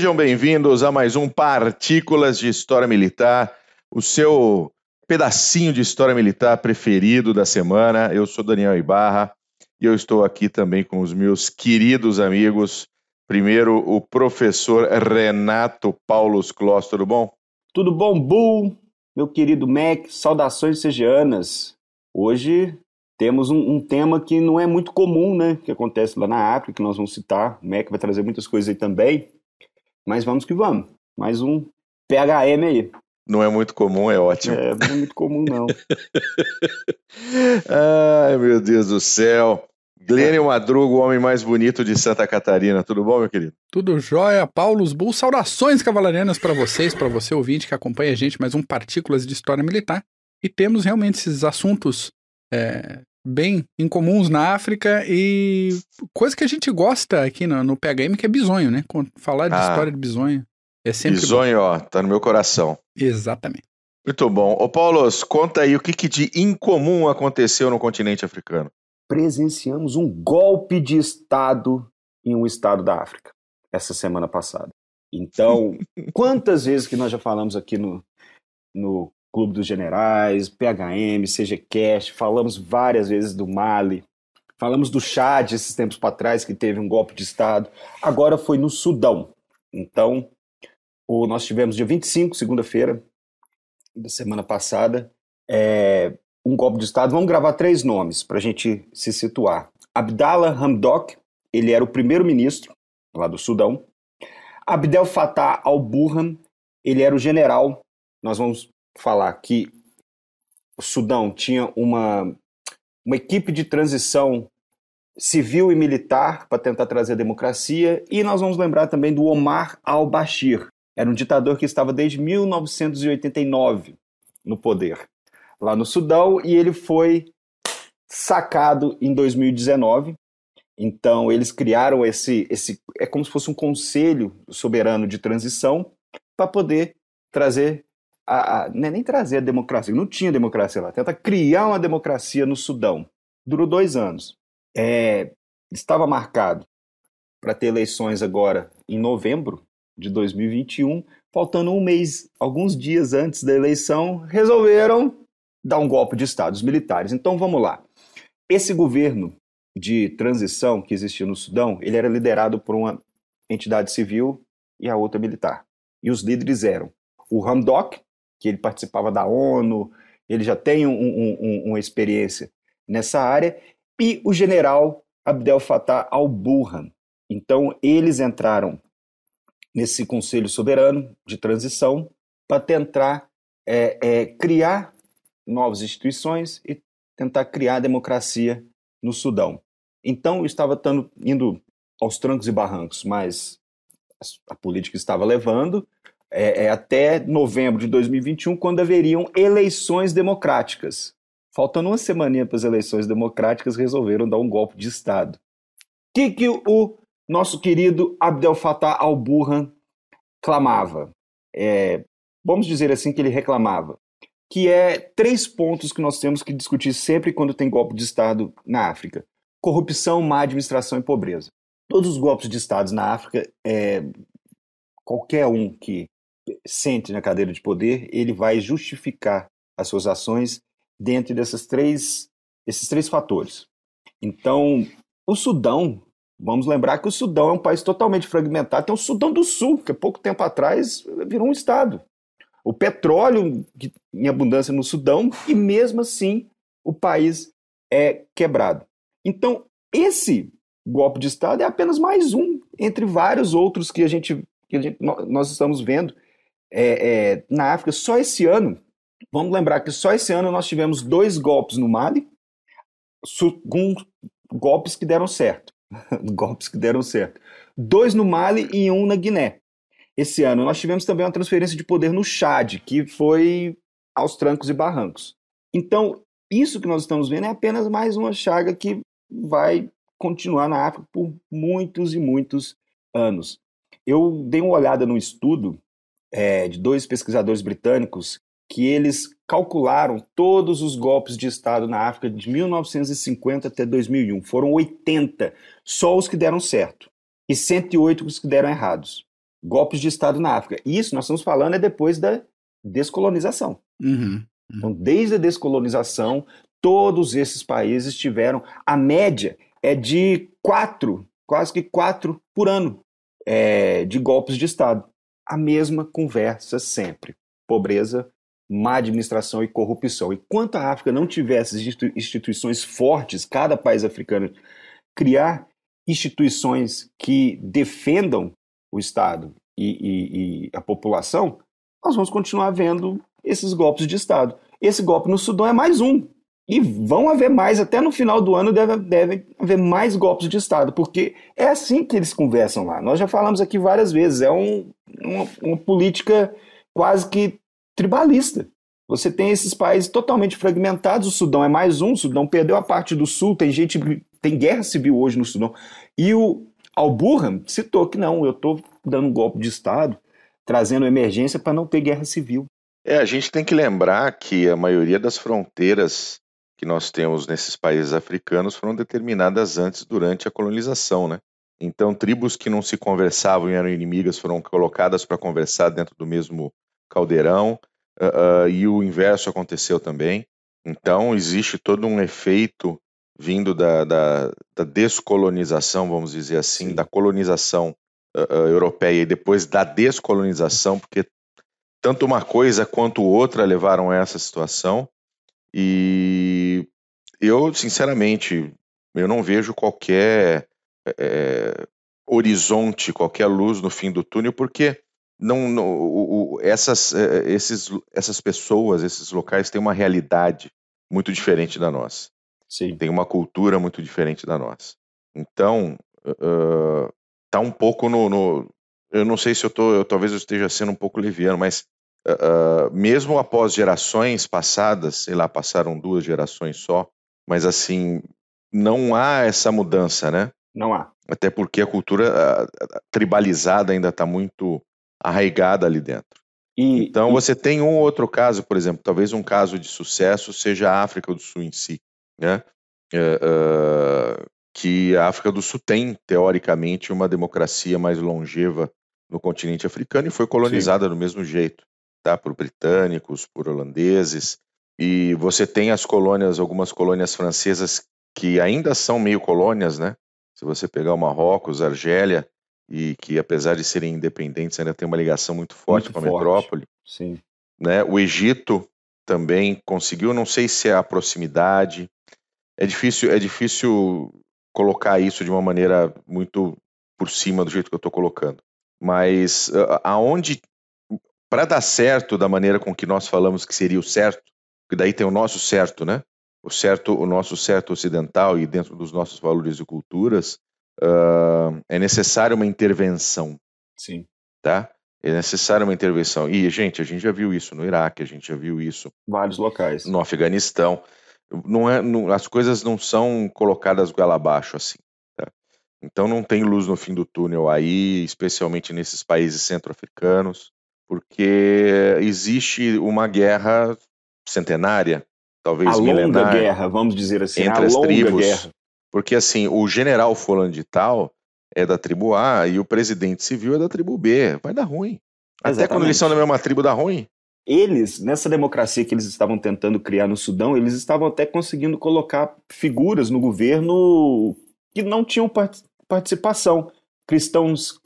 Sejam bem-vindos a mais um Partículas de História Militar, o seu pedacinho de história militar preferido da semana. Eu sou Daniel Ibarra e eu estou aqui também com os meus queridos amigos. Primeiro, o professor Renato Paulos Kloss, tudo bom? Tudo bom, Bull? Meu querido Mac, saudações segianas. Hoje temos um, um, tema que não é muito comum, né? Que acontece lá na África, que nós vamos citar. O Mac vai trazer muitas coisas aí também. Mas vamos que vamos. Mais um PHM aí. Não é muito comum, é ótimo. É, não é muito comum, não. Ai, meu Deus do céu. Glênio Madruga, o homem mais bonito de Santa Catarina. Tudo bom, meu querido? Tudo jóia. Paulos Bull, saudações cavalarianas para vocês, para você ouvinte que acompanha a gente, mais um Partículas de História Militar. E temos realmente esses assuntos é, bem incomuns na África e coisa que a gente gosta aqui no, no PHM, que é bisonho, né? Falar de ah, história de bisonho é sempre Bisonho, bom. ó, tá no meu coração. Exatamente. Muito bom. Ô Paulos, conta aí o que, que de incomum aconteceu no continente africano. Presenciamos um golpe de Estado em um estado da África essa semana passada. Então, quantas vezes que nós já falamos aqui no, no Clube dos Generais, PHM, CGCast, falamos várias vezes do Mali, falamos do Chad esses tempos para trás, que teve um golpe de Estado, agora foi no Sudão. Então, o, nós tivemos dia 25, segunda-feira, da semana passada, é, um golpe de Estado. Vamos gravar três nomes para a gente se situar. Abdallah Hamdok, ele era o primeiro-ministro lá do Sudão. Abdel Fattah al-Burhan, ele era o general. Nós vamos falar que o Sudão tinha uma, uma equipe de transição civil e militar para tentar trazer a democracia. E nós vamos lembrar também do Omar al-Bashir. Era um ditador que estava desde 1989 no poder, lá no Sudão, e ele foi sacado em 2019. Então, eles criaram esse, esse. É como se fosse um conselho soberano de transição para poder trazer a, a, é nem trazer a democracia, não tinha democracia lá, tenta criar uma democracia no Sudão. Durou dois anos. É, estava marcado para ter eleições agora em novembro de 2021, faltando um mês, alguns dias antes da eleição, resolveram dar um golpe de Estado, os militares. Então vamos lá. Esse governo de transição que existia no Sudão, ele era liderado por uma entidade civil e a outra militar. E os líderes eram o Hamdok, que ele participava da ONU, ele já tem um, um, um, uma experiência nessa área, e o general Abdel Fattah al-Burhan. Então, eles entraram nesse Conselho Soberano de Transição para tentar é, é, criar novas instituições e tentar criar democracia no Sudão. Então, estava tando, indo aos trancos e barrancos, mas a política estava levando, é, é, até novembro de 2021, quando haveriam eleições democráticas. Faltando uma semana para as eleições democráticas, resolveram dar um golpe de Estado. O que, que o nosso querido Abdel Fattah al-Burhan clamava? É, vamos dizer assim que ele reclamava. Que é três pontos que nós temos que discutir sempre quando tem golpe de Estado na África: corrupção, má administração e pobreza. Todos os golpes de Estados na África, é, qualquer um que sente na cadeira de poder, ele vai justificar as suas ações dentro desses três, esses três fatores. Então, o Sudão, vamos lembrar que o Sudão é um país totalmente fragmentado. Tem o Sudão do Sul, que há pouco tempo atrás virou um estado. O petróleo em abundância no Sudão, e mesmo assim o país é quebrado. Então, esse golpe de Estado é apenas mais um entre vários outros que a gente, que a gente nós estamos vendo é, é, na África, só esse ano, vamos lembrar que só esse ano nós tivemos dois golpes no Mali, com golpes que deram certo. golpes que deram certo. Dois no Mali e um na Guiné. Esse ano nós tivemos também uma transferência de poder no Chad, que foi aos trancos e barrancos. Então, isso que nós estamos vendo é apenas mais uma chaga que vai continuar na África por muitos e muitos anos. Eu dei uma olhada no estudo é, de dois pesquisadores britânicos que eles calcularam todos os golpes de Estado na África de 1950 até 2001. Foram 80, só os que deram certo, e 108 os que deram errados. golpes de Estado na África. Isso nós estamos falando é depois da descolonização. Uhum. uhum. Então, desde a descolonização, todos esses países tiveram. A média é de quatro, quase que quatro por ano é, de golpes de Estado. A mesma conversa sempre: pobreza, má administração e corrupção. Enquanto a África não tivesse instituições fortes, cada país africano criar instituições que defendam o Estado e, e, e, a população, nós vamos continuar vendo esses golpes de Estado. Esse golpe no Sudão é mais um. E vão haver mais, até no final do ano deve, deve haver mais golpes de Estado, porque é assim que eles conversam lá. Nós já falamos aqui várias vezes, é um, uma, uma política quase que tribalista. Você tem esses países totalmente fragmentados, o Sudão é mais um, o Sudão perdeu a parte do sul, tem gente, tem guerra civil hoje no Sudão. E o Al-Burhan citou que não, eu estou dando um golpe de Estado, trazendo emergência para não ter guerra civil. É, a gente tem que lembrar que a maioria das fronteiras que nós temos nesses países africanos foram determinadas antes, durante a colonização, né? Então, tribos que não se conversavam e eram inimigas foram colocadas para conversar dentro do mesmo caldeirão, uh, uh, e o inverso aconteceu também. Então, existe todo um efeito vindo da, da, da descolonização, vamos dizer assim, Sim. da colonização uh, europeia e depois da descolonização, porque tanto uma coisa quanto outra levaram a essa situação. E eu, sinceramente, eu não vejo qualquer é, horizonte, qualquer luz no fim do túnel, porque não, não o, o, essas, é, esses, essas pessoas, esses locais têm uma realidade muito diferente da nossa. Sim. Tem uma cultura muito diferente da nossa. Então, uh, tá um pouco no, no, Eu não sei se eu tô. Eu, talvez eu esteja sendo um pouco leviano, mas uh, mesmo após gerações passadas, sei lá, passaram duas gerações só, mas assim, não há essa mudança, né? Não há. Até porque a cultura uh, tribalizada ainda está muito arraigada ali dentro. E, então e... você tem um outro caso, por exemplo, talvez um caso de sucesso seja a África do Sul em si, né? Uh, que a África do Sul tem teoricamente uma democracia mais longeva no continente africano e foi colonizada Sim. do mesmo jeito tá? por britânicos, por holandeses. E você tem as colônias, algumas colônias francesas que ainda são meio colônias, né? Se você pegar o Marrocos, Argélia, e que apesar de serem independentes ainda tem uma ligação muito forte muito com a forte. metrópole. Sim. Né? O Egito também conseguiu, não sei se é a proximidade. É difícil, é difícil colocar isso de uma maneira muito por cima do jeito que eu estou colocando. Mas aonde para dar certo da maneira com que nós falamos que seria o certo, que daí tem o nosso certo, né? O certo, o nosso certo ocidental e dentro dos nossos valores e culturas, uh, é necessária uma intervenção. Sim. Tá? É necessária uma intervenção. E, gente, a gente já viu isso no Iraque, a gente já viu isso. Vários locais. No Afeganistão. Não é, não, as coisas não são colocadas goela abaixo assim. Tá? Então não tem luz no fim do túnel aí, especialmente nesses países centro-africanos porque existe uma guerra centenária, talvez a milenar. longa guerra, vamos dizer assim, entre a as longa tribos. Guerra. Porque assim, o general fulano de tal é da tribo A e o presidente civil é da tribo B. Vai dar ruim. Exatamente. Até quando eles são da mesma tribo dá ruim. Eles, nessa democracia que eles estavam tentando criar no Sudão, eles estavam até conseguindo colocar figuras no governo que não tinham participação. Cristãos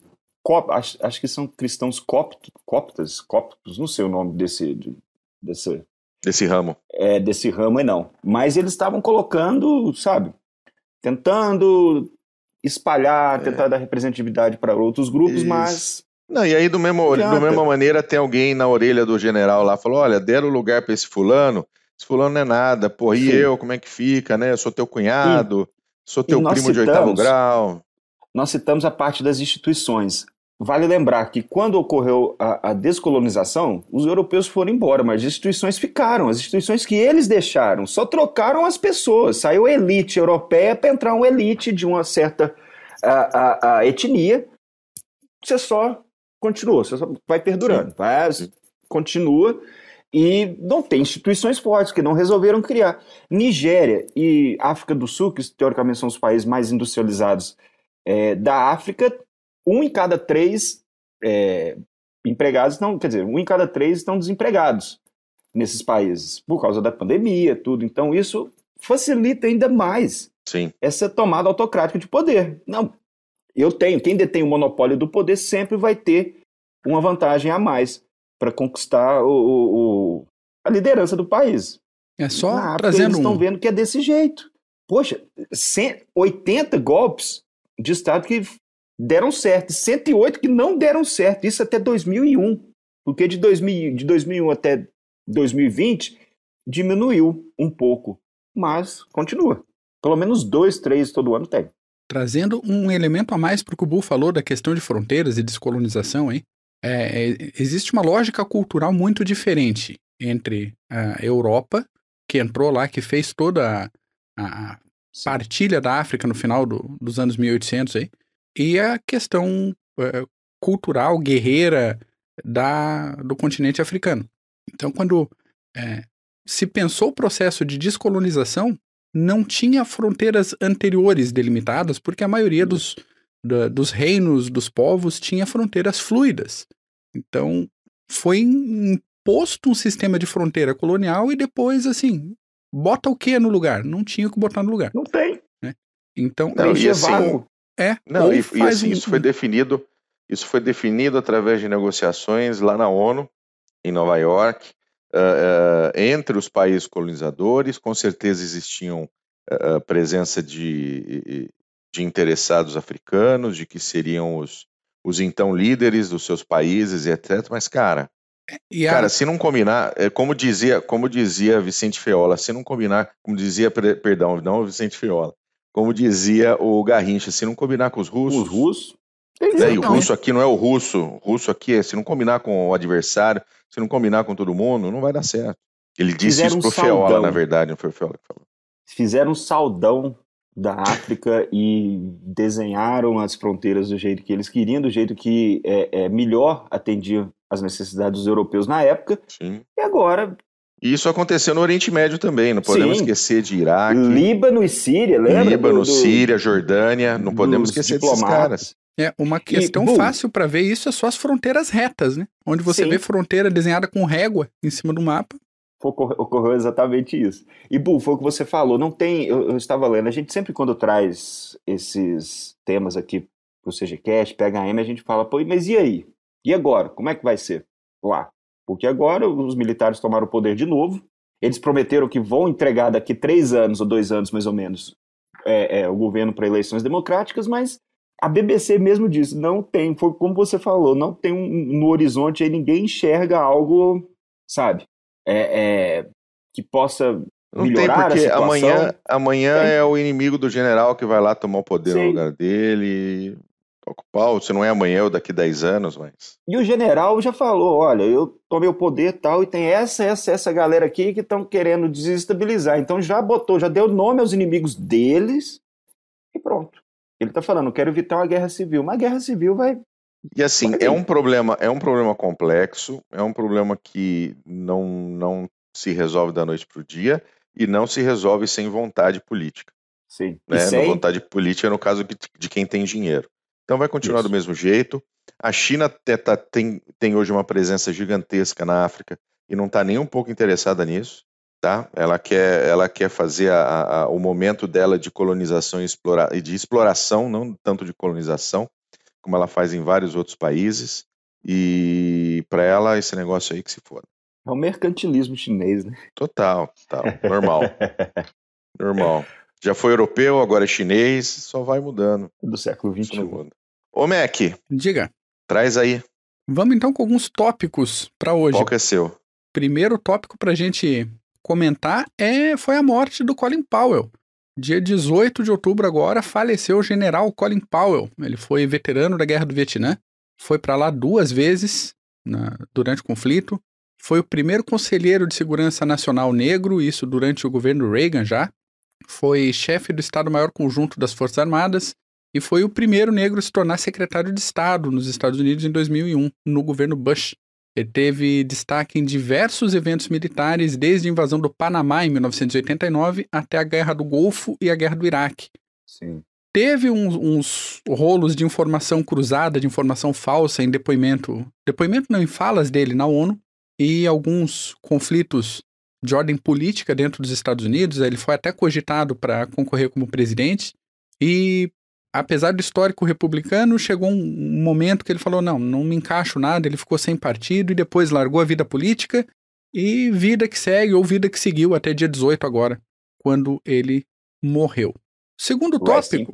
acho, acho, que são cristãos coptos, coptas, coptos, não sei o nome desse, de, desse desse ramo. É, desse ramo não. Mas eles estavam colocando, sabe, tentando espalhar, é. tentar dar representatividade para outros grupos, Isso. mas não, e aí, do mesmo, da mesma maneira, tem alguém na orelha do general lá, falou: olha, deram lugar para esse fulano, esse fulano não é nada, pô, e Sim. eu, como é que fica, né? Eu sou teu cunhado, e, sou teu primo citamos, de oitavo grau. Nós citamos a parte das instituições. Vale lembrar que quando ocorreu a, a, descolonização, os europeus foram embora, mas as instituições ficaram, as instituições que eles deixaram, só trocaram as pessoas. Saiu a elite europeia para entrar uma elite de uma certa a, a, etnia. Você só continua, você só vai perdurando, vai, continua e não tem instituições fortes que não resolveram criar. Nigéria e África do Sul, que teoricamente são os países mais industrializados é, da África, um em cada três é, empregados estão, quer dizer, um em cada três estão desempregados nesses países por causa da pandemia, tudo. Então isso facilita ainda mais Sim. essa tomada autocrática de poder. Não, eu tenho, quem detém o monopólio do poder sempre vai ter uma vantagem a mais para conquistar o, o, a liderança do país. É só Na África, trazendo eles estão um... vendo que é desse jeito. Poxa, 80 golpes de Estado que deram certo, 108 que não deram certo, isso até 2001. Porque de, 2000, de 2001 até 2020 diminuiu um pouco, mas continua. Pelo menos dois, três todo ano tem. Trazendo um elemento a mais para o que o Bu falou da questão de fronteiras e descolonização, hein? É, é, existe uma lógica cultural muito diferente entre a Europa, que entrou lá, que fez toda a, a partilha da África no final do, dos anos 1800 aí, e a questão é, cultural, guerreira da, do continente africano. Então, quando é, se pensou o processo de descolonização, não tinha fronteiras anteriores delimitadas, porque a maioria dos, da, dos reinos, dos povos, tinha fronteiras fluidas. Então, foi imposto um sistema de fronteira colonial e depois, assim, bota o que no lugar? Não tinha o que botar no lugar. Não tem. Né? Então, Não, e assim, é, não, e, e assim, um- isso foi definido, isso foi definido através de negociações lá na ONU, em Nova York, ah, ah, entre os países colonizadores, com certeza existiam ah, presença de, de interessados africanos, de que seriam os, os então líderes dos seus países e etc. Mas, cara, e a- Cara, se não combinar, é como dizia, como dizia Vicente Feola, se não combinar, como dizia, perdão, não Vicente Feola, como dizia o Garrincha, se não combinar com os russos, Os russos. Né, e o não. russo aqui não é o russo, o russo aqui é se não combinar com o adversário, se não combinar com todo mundo, não vai dar certo. Ele disse Fizeram isso pro um Feola, na verdade, não foi o Feola que falou. Fizeram um saldão da África e desenharam as fronteiras do jeito que eles queriam, do jeito que é, é, melhor atendia as necessidades dos europeus na época. Sim. E agora, E isso aconteceu no Oriente Médio também, não podemos Sim. esquecer de Iraque, Líbano e Síria, lembra? Líbano, do- do- Síria, Jordânia, não podemos esquecer desses diplomatas. caras. É, uma questão bom, fácil para ver isso é só as fronteiras retas, né? Onde você Sim. vê fronteira desenhada com régua em cima do mapa. Ocor- ocorreu exatamente isso. E, Bu, foi o que você falou, não tem, eu, eu estava lendo, a gente sempre quando traz esses temas aqui pro CGCast, PHM, a gente fala, pô, mas e aí? E agora? Como é que vai ser lá? Porque agora os militares tomaram o poder de novo, eles prometeram que vão entregar daqui três anos ou dois anos, mais ou menos, é, é, o governo para eleições democráticas, mas a BBC mesmo disse, não tem, foi como você falou, não tem um, no horizonte aí, ninguém enxerga algo, sabe? é, é, que possa Não tem, melhorar a porque situação. amanhã, amanhã Tem. é o inimigo do general que vai lá tomar o poder no Sim. lugar dele, ocupar, se não é amanhã ou daqui 10 anos, mas... E o general já falou, olha, eu tomei o poder e tal, e tem essa, essa, essa galera aqui que estão querendo desestabilizar. Então já botou, já deu nome aos inimigos deles e pronto. Ele tá falando, quero evitar uma guerra civil. Uma guerra civil vai... E assim, Vai é um problema, é um problema complexo, é um problema que não, não se resolve da noite para o dia e não se resolve sem vontade política. Sim. Né? Sem... Vontade política no caso de quem tem dinheiro. Então vai continuar Isso. do mesmo jeito. A China tá- tem, tem hoje uma presença gigantesca na África e não está nem um pouco interessada nisso. Tá? Ela, quer, ela quer fazer a- a- o momento dela de colonização e, explora, e de exploração, não tanto de colonização, como ela faz em vários outros países. E para ela, esse negócio aí que se foda. É o mercantilismo chinês, né? Total, total. Normal. normal. Já foi europeu, agora é chinês, só vai mudando. Do século XXI. Ô, Mac, Diga. traz aí. Vamos então com alguns tópicos para hoje. Qual que é seu? Primeiro tópico para a gente comentar é foi a morte do Colin Powell. Dia 18 de outubro agora faleceu o general Colin Powell. Ele foi veterano da Guerra do Vietnã, foi para lá duas vezes na- durante o conflito. Foi o primeiro conselheiro de segurança nacional negro, isso durante o governo Reagan já. Foi chefe do Estado-Maior Conjunto das Forças Armadas e foi o primeiro negro a se tornar secretário de Estado nos Estados Unidos em 2001, no governo Bush. Ele teve destaque em diversos eventos militares, desde a invasão do Panamá em 1989 até a Guerra do Golfo e a Guerra do Iraque. Sim. teve uns, uns, rolos de informação cruzada, de informação falsa em depoimento, depoimento não, em falas dele na ONU, e alguns conflitos de ordem política dentro dos Estados Unidos. Ele foi até cogitado para concorrer como presidente, e apesar do histórico republicano, chegou um momento que ele falou: não, não me encaixo nada. Ele ficou sem partido e depois largou a vida política e vida que segue, ou vida que seguiu até dia 18 agora, quando ele morreu. Segundo tópico.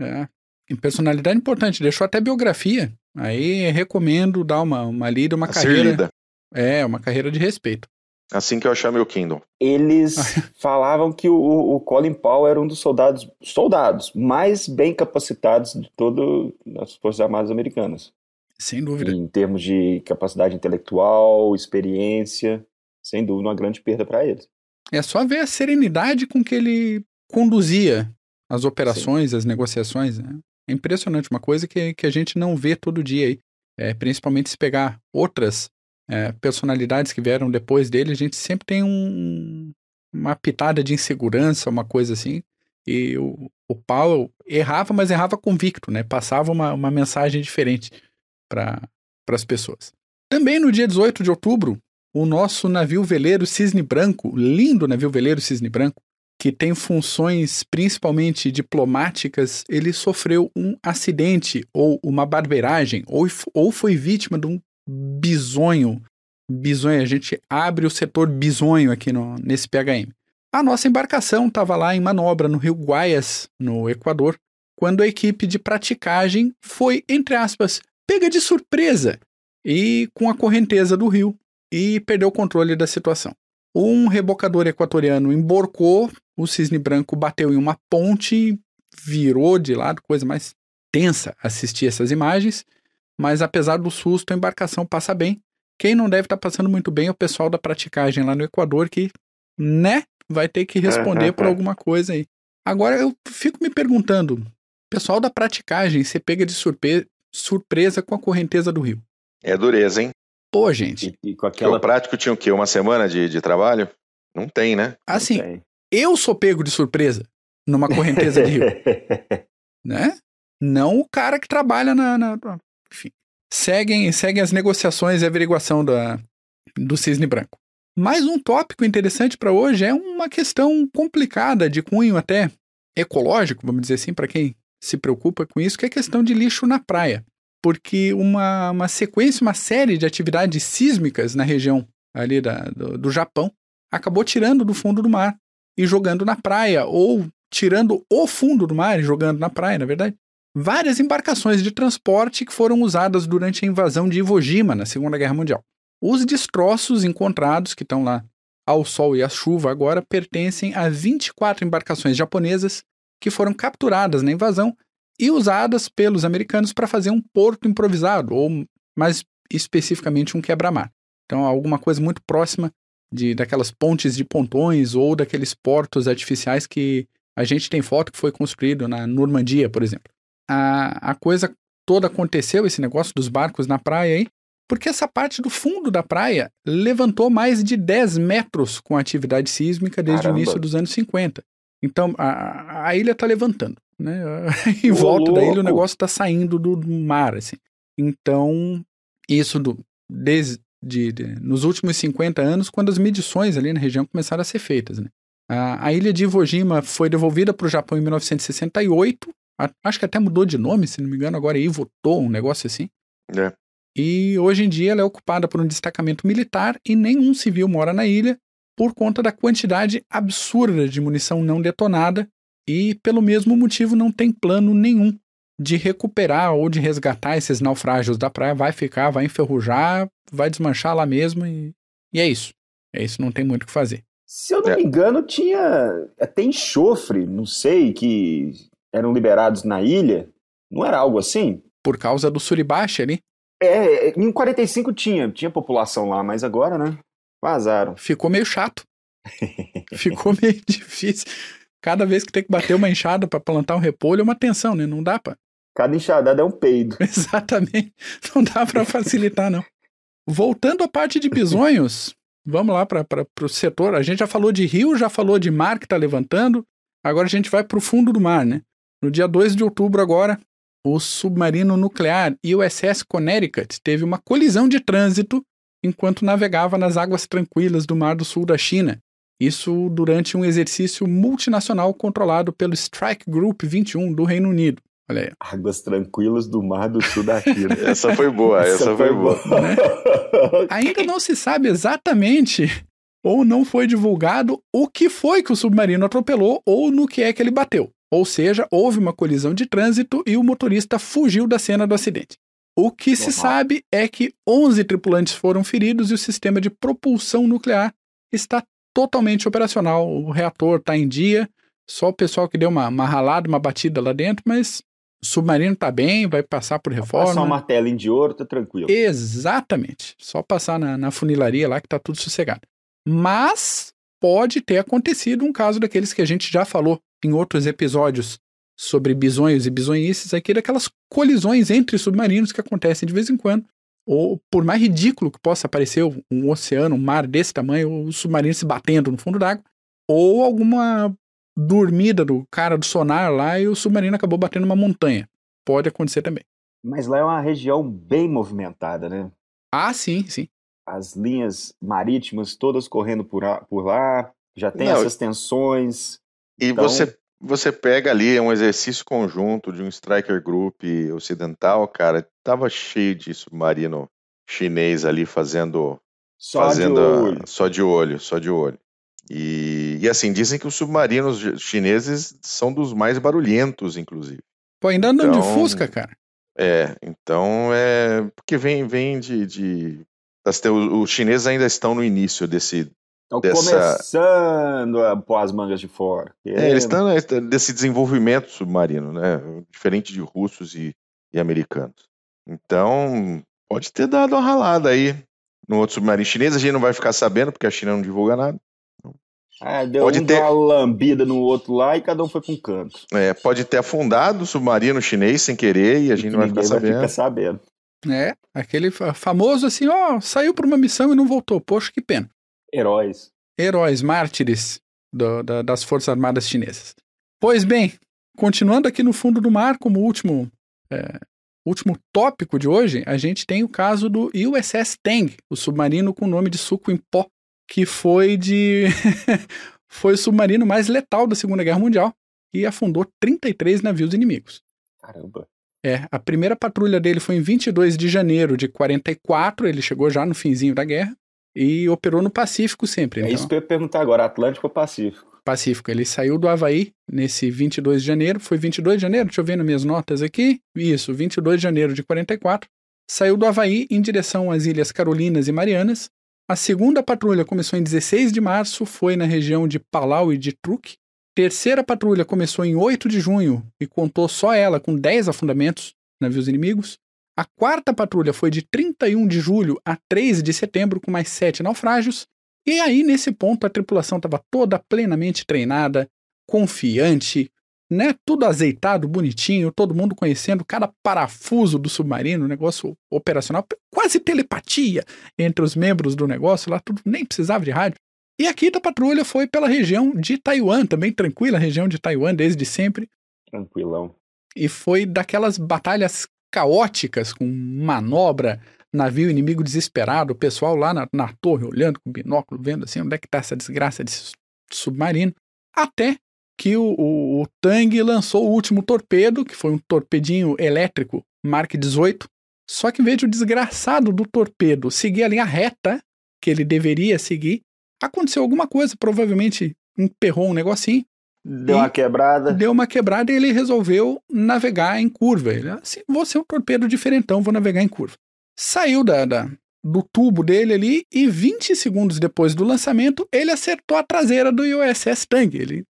É, em personalidade importante, deixou até biografia. Aí recomendo dar uma, uma lida, uma a carreira. É, uma carreira de respeito. Assim que eu achar meu Kindle. Eles falavam que o, o Colin Powell era um dos soldados, soldados mais bem capacitados de todas as Forças Armadas Americanas. Sem dúvida. Em termos de capacidade intelectual, experiência, sem dúvida uma grande perda para eles. É só ver a serenidade com que ele conduzia as operações, Sim. as negociações. Né? É impressionante, uma coisa que, que a gente não vê todo dia aí. É, principalmente se pegar outras é, personalidades que vieram depois dele, a gente sempre tem um, uma pitada de insegurança, uma coisa assim. E o, o Paulo errava, mas errava convicto, né? Passava uma, uma mensagem diferente para as pessoas. Também no dia 18 de outubro, o nosso navio veleiro Cisne Branco, lindo navio veleiro Cisne Branco, que tem funções principalmente diplomáticas, ele sofreu um acidente ou uma barbeiragem, ou, ou foi vítima de um bisonho. Bisonho, a gente abre o setor bisonho aqui no, nesse PHM. A nossa embarcação estava lá em manobra no rio Guaias, no Equador, quando a equipe de praticagem foi, entre aspas, pega de surpresa e com a correnteza do rio e perdeu o controle da situação. Um rebocador equatoriano emborcou, o cisne branco bateu em uma ponte, virou de lado, coisa mais tensa assistir essas imagens, mas apesar do susto, a embarcação passa bem. Quem não deve estar tá passando muito bem é o pessoal da praticagem lá no Equador, que, né, vai ter que responder por alguma coisa aí. Agora eu fico me perguntando, pessoal da praticagem, você pega de surpresa, surpresa com a correnteza do rio. É dureza, hein? Pô, gente. E, e com aquela... o prático tinha o quê? Uma semana de, de trabalho? Não tem, né? Assim, tem. eu sou pego de surpresa numa correnteza de rio. né? Não o cara que trabalha na. na enfim. Seguem, seguem as negociações e averiguação da, do cisne branco. Mais um tópico interessante para hoje é uma questão complicada, de cunho até ecológico, vamos dizer assim, para quem se preocupa com isso, que é a questão de lixo na praia. Porque uma, uma sequência, uma série de atividades sísmicas na região ali da, do, do Japão acabou tirando do fundo do mar e jogando na praia, ou tirando o fundo do mar e jogando na praia, na verdade, várias embarcações de transporte que foram usadas durante a invasão de Iwo Jima na Segunda Guerra Mundial. Os destroços encontrados, que estão lá ao sol e à chuva agora, pertencem a 24 embarcações japonesas que foram capturadas na invasão e usadas pelos americanos para fazer um porto improvisado, ou mais especificamente um quebra-mar. Então, alguma coisa muito próxima de daquelas pontes de pontões ou daqueles portos artificiais que a gente tem foto que foi construído na Normandia, por exemplo. A, a coisa toda aconteceu, esse negócio dos barcos na praia aí, porque essa parte do fundo da praia levantou mais de 10 metros com atividade sísmica desde Caramba. o início dos anos 50. Então, a, a ilha está levantando, né? em volta louco. da ilha o negócio está saindo do, do, mar, assim. Então, isso do, desde de, de, nos últimos 50 anos, quando as medições ali na região começaram a ser feitas, né? A, a ilha de Iwo Jima foi devolvida para o Japão em 1968, a, acho que até mudou de nome, se não me engano, agora é Ivo To, um negócio assim. É. E hoje em dia ela é ocupada por um destacamento militar e nenhum civil mora na ilha, por conta da quantidade absurda de munição não detonada e, pelo mesmo motivo, não tem plano nenhum de recuperar ou de resgatar esses naufrágios da praia. Vai ficar, vai enferrujar, vai desmanchar lá mesmo e, e é isso. É isso, não tem muito o que fazer. Se eu não é. me engano, tinha até enxofre, não sei, que eram liberados na ilha. Não era algo assim? Por causa do Suribashi ali? É, em 45 tinha, tinha população lá, mas agora, né? Vazaram. Ficou meio chato. Ficou meio difícil. Cada vez que tem que bater uma enxada para plantar um repolho é uma tensão, né? Não dá para. Cada enxadada é um peido. Exatamente. Não dá para facilitar, não. Voltando à parte de bisonhos, vamos lá para o setor. A gente já falou de rio, já falou de mar que está levantando. Agora a gente vai para o fundo do mar, né? No dia 2 de outubro agora, o submarino nuclear USS Connecticut teve uma colisão de trânsito enquanto navegava nas águas tranquilas do Mar do Sul da China. Isso durante um exercício multinacional controlado pelo Strike Group 21 do Reino Unido. Olha aí. Águas tranquilas do Mar do Sul da China. essa foi boa, essa, essa foi, foi, boa. boa. Né? Ainda não se sabe exatamente ou não foi divulgado o que foi que o submarino atropelou ou no que é que ele bateu. Ou seja, houve uma colisão de trânsito e o motorista fugiu da cena do acidente. O que Normal. se sabe é que 11 tripulantes foram feridos e o sistema de propulsão nuclear está totalmente operacional. O reator está em dia, só o pessoal que deu uma, uma ralada, uma batida lá dentro, mas o submarino está bem, vai passar por reforma. Passar um martelinho de ouro, tá tranquilo. Exatamente. Só passar na, na funilaria lá que tá tudo sossegado. Mas pode ter acontecido um caso daqueles que a gente já falou em outros episódios sobre bisonhos e bisonhices, aqui daquelas colisões entre submarinos que acontecem de vez em quando. Ou, por mais ridículo que possa parecer um oceano, um mar desse tamanho, o submarino se batendo no fundo d'água, ou alguma dormida do cara do sonar lá e o submarino acabou batendo uma montanha. Pode acontecer também. Mas lá é uma região bem movimentada, né? Ah, sim, sim. As linhas marítimas todas correndo por, por lá, já tem Não, essas tensões. E então... você, você pega ali um exercício conjunto de um striker group ocidental, cara, tava cheio de submarino chinês ali fazendo só fazendo de olho. só de olho, só de olho. E, e assim, dizem que os submarinos chineses são dos mais barulhentos, inclusive. Pô, ainda andam então, de Fusca, cara. É, então é. Porque vem, vem de. de os chineses ainda estão no início desse. Estão dessa... começando a pôr as mangas de fora. É, eles estão desse desenvolvimento submarino, né? Diferente de russos e, e americanos. Então, pode ter dado uma ralada aí no outro submarino chinês. A gente não vai ficar sabendo, porque a China não divulga nada. É, deu pode um ter... uma lambida no outro lá e cada um foi para um canto. É, pode ter afundado o submarino chinês sem querer e a gente e não vai ficar sabendo. Vai ficar sabendo. É, aquele famoso assim, ó, saiu para uma missão e não voltou. Poxa, que pena. Heróis. Heróis, mártires do, da, das Forças Armadas Chinesas. Pois bem, continuando aqui no fundo do mar, como último, é, último tópico de hoje, a gente tem o caso do USS Tang, o submarino com o nome de suco em pó que foi de foi o submarino mais letal da Segunda Guerra Mundial e afundou 33 navios inimigos. Caramba. É, a primeira patrulha dele foi em 22 de janeiro de 44, ele chegou já no finzinho da guerra e operou no Pacífico sempre. É então. isso que eu ia perguntar agora, Atlântico ou Pacífico? Pacífico. Ele saiu do Havaí nesse 22 de janeiro. Foi 22 de janeiro? Deixa eu ver nas minhas notas aqui. Isso, 22 de janeiro de 44. Saiu do Havaí em direção às Ilhas Carolinas e Marianas a segunda patrulha começou em 16 de março, foi na região de Palau e de Truk. Terceira patrulha começou em 8 de junho e contou só ela com 10 afundamentos, navios inimigos. A quarta patrulha foi de 31 de julho a 3 de setembro, com mais 7 naufrágios. E aí, nesse ponto, a tripulação estava toda plenamente treinada, confiante, né? Tudo azeitado, bonitinho, todo mundo conhecendo cada parafuso do submarino, negócio operacional, quase telepatia entre os membros do negócio, lá tudo nem precisava de rádio. E a quinta patrulha foi pela região de Taiwan, também tranquila, região de Taiwan desde sempre. Tranquilão. E foi daquelas batalhas caóticas com manobra, navio inimigo desesperado, o pessoal lá na, na torre olhando com binóculo, vendo assim onde é que tá essa desgraça desse submarino. Até que o, o, o Tang lançou o último torpedo, que foi um torpedinho elétrico Mark 18. Só que de o desgraçado do torpedo seguir a linha reta que ele deveria seguir, aconteceu alguma coisa, provavelmente emperrou um negocinho. Deu uma quebrada. Deu uma quebrada e ele resolveu navegar em curva. Ele, assim, vou ser um torpedo diferentão, vou navegar em curva. Saiu da, da, do tubo dele ali e 20 segundos depois do lançamento, ele acertou a traseira do USS Tang. Ele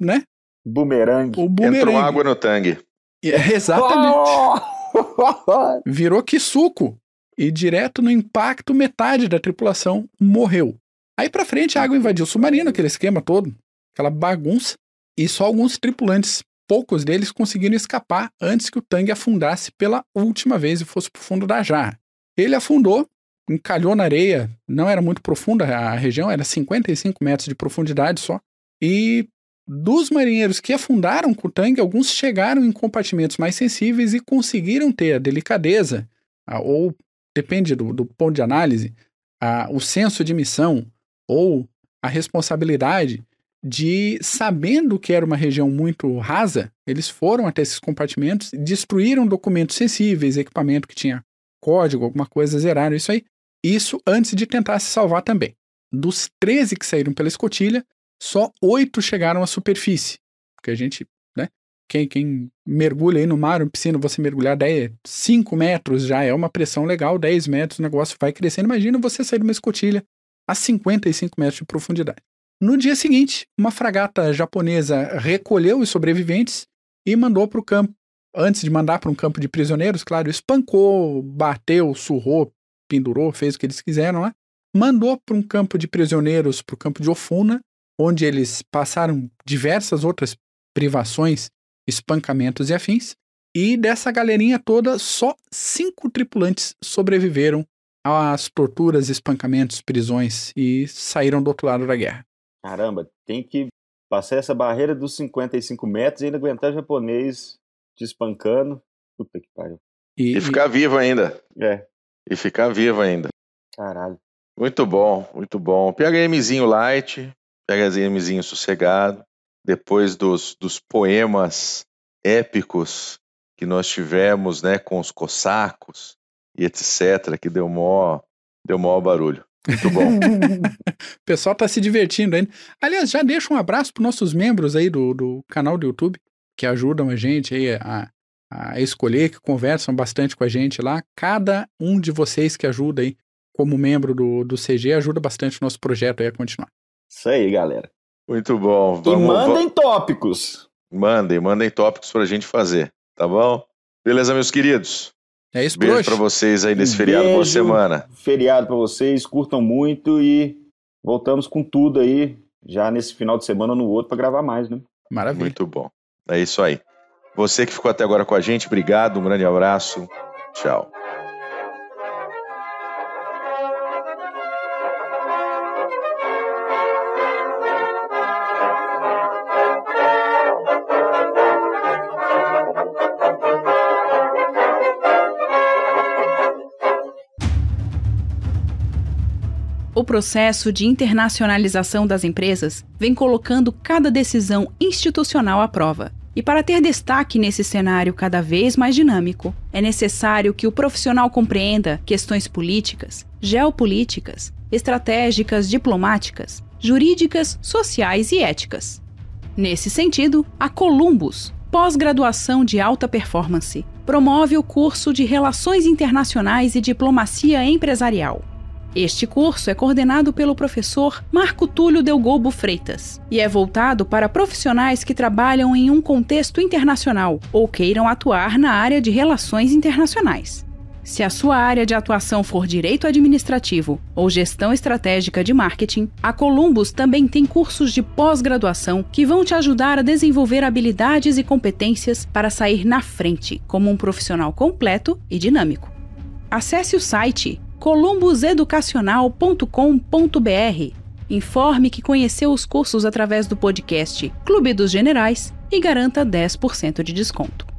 né? Bumerangue. O bumerangue. Entrou água no tangue. É, exatamente. Virou que suco. E direto no impacto, metade da tripulação morreu. Aí pra frente a água invadiu o submarino, aquele esquema todo, aquela bagunça. E só alguns tripulantes, poucos deles, conseguiram escapar antes que o tangue afundasse pela última vez e fosse pro fundo da jarra. Ele afundou, encalhou na areia, não era muito profunda a região, era 55 metros de profundidade só, e dos marinheiros que afundaram com o tanque, alguns chegaram em compartimentos mais sensíveis e conseguiram ter a delicadeza, ou depende do, do ponto de análise, a, o senso de missão ou a responsabilidade de, sabendo que era uma região muito rasa, eles foram até esses compartimentos, destruíram documentos sensíveis, equipamento que tinha código, alguma coisa, zeraram isso aí. Isso antes de tentar se salvar também. Dos 13 que saíram pela escotilha, só oito chegaram à superfície. Porque a gente, né? Quem, quem mergulha aí no mar, uma piscina, você mergulhar 10, 5 metros já é uma pressão legal, 10 metros, o negócio vai crescendo. Imagina você sair de uma escotilha a 55 metros de profundidade. No dia seguinte, uma fragata japonesa recolheu os sobreviventes e mandou para o campo. Antes de mandar para um campo de prisioneiros, claro, espancou, bateu, surrou, pendurou, fez o que eles quiseram lá. Mandou para um campo de prisioneiros, para o campo de Ofuna, onde eles passaram diversas outras privações, espancamentos e afins. E dessa galerinha toda, só cinco tripulantes sobreviveram às torturas, espancamentos, prisões e saíram do outro lado da guerra. Caramba, tem que passar essa barreira dos 55 metros e ainda aguentar japonês te espancando. Puta que pariu. E, e ficar vivo ainda. É. E ficar vivo ainda. Caralho. Muito bom, muito bom. PHMzinho light, PHMzinho sossegado. Depois dos, dos poemas épicos que nós tivemos, né, com os cossacos e etc, que deu mó, deu mó barulho. Muito bom. o pessoal tá se divertindo ainda. Aliás, já deixa um abraço para nossos membros aí do, do canal do YouTube, que ajudam a gente aí a, a escolher, que conversam bastante com a gente lá. Cada um de vocês que ajuda aí como membro do, do CG ajuda bastante o nosso projeto aí a continuar. Isso aí, galera. Muito bom. Vamos, e mandem tópicos. Mandem, mandem tópicos pra gente fazer, tá bom? Beleza, meus queridos? É isso, Beijo para vocês aí nesse feriado, boa semana. Feriado para vocês, curtam muito e voltamos com tudo aí já nesse final de semana ou no outro para gravar mais, né? Maravilha. Muito bom. É isso aí. Você que ficou até agora com a gente, obrigado, um grande abraço. Tchau. Processo de internacionalização das empresas vem colocando cada decisão institucional à prova. E para ter destaque nesse cenário cada vez mais dinâmico, é necessário que o profissional compreenda questões políticas, geopolíticas, estratégicas, diplomáticas, jurídicas, sociais e éticas. Nesse sentido, a Columbus, pós-graduação de alta performance, promove o curso de Relações Internacionais e Diplomacia Empresarial este curso é coordenado pelo professor Marco Túlio Delgobo Freitas e é voltado para profissionais que trabalham em um contexto internacional ou queiram atuar na área de relações internacionais. Se a sua área de atuação for direito administrativo ou gestão estratégica de marketing, a Columbus também tem cursos de pós-graduação que vão te ajudar a desenvolver habilidades e competências para sair na frente como um profissional completo e dinâmico. Acesse o site columbuseducacional.com.br. Informe que conheceu os cursos através do podcast Clube dos Generais e garanta 10% de desconto.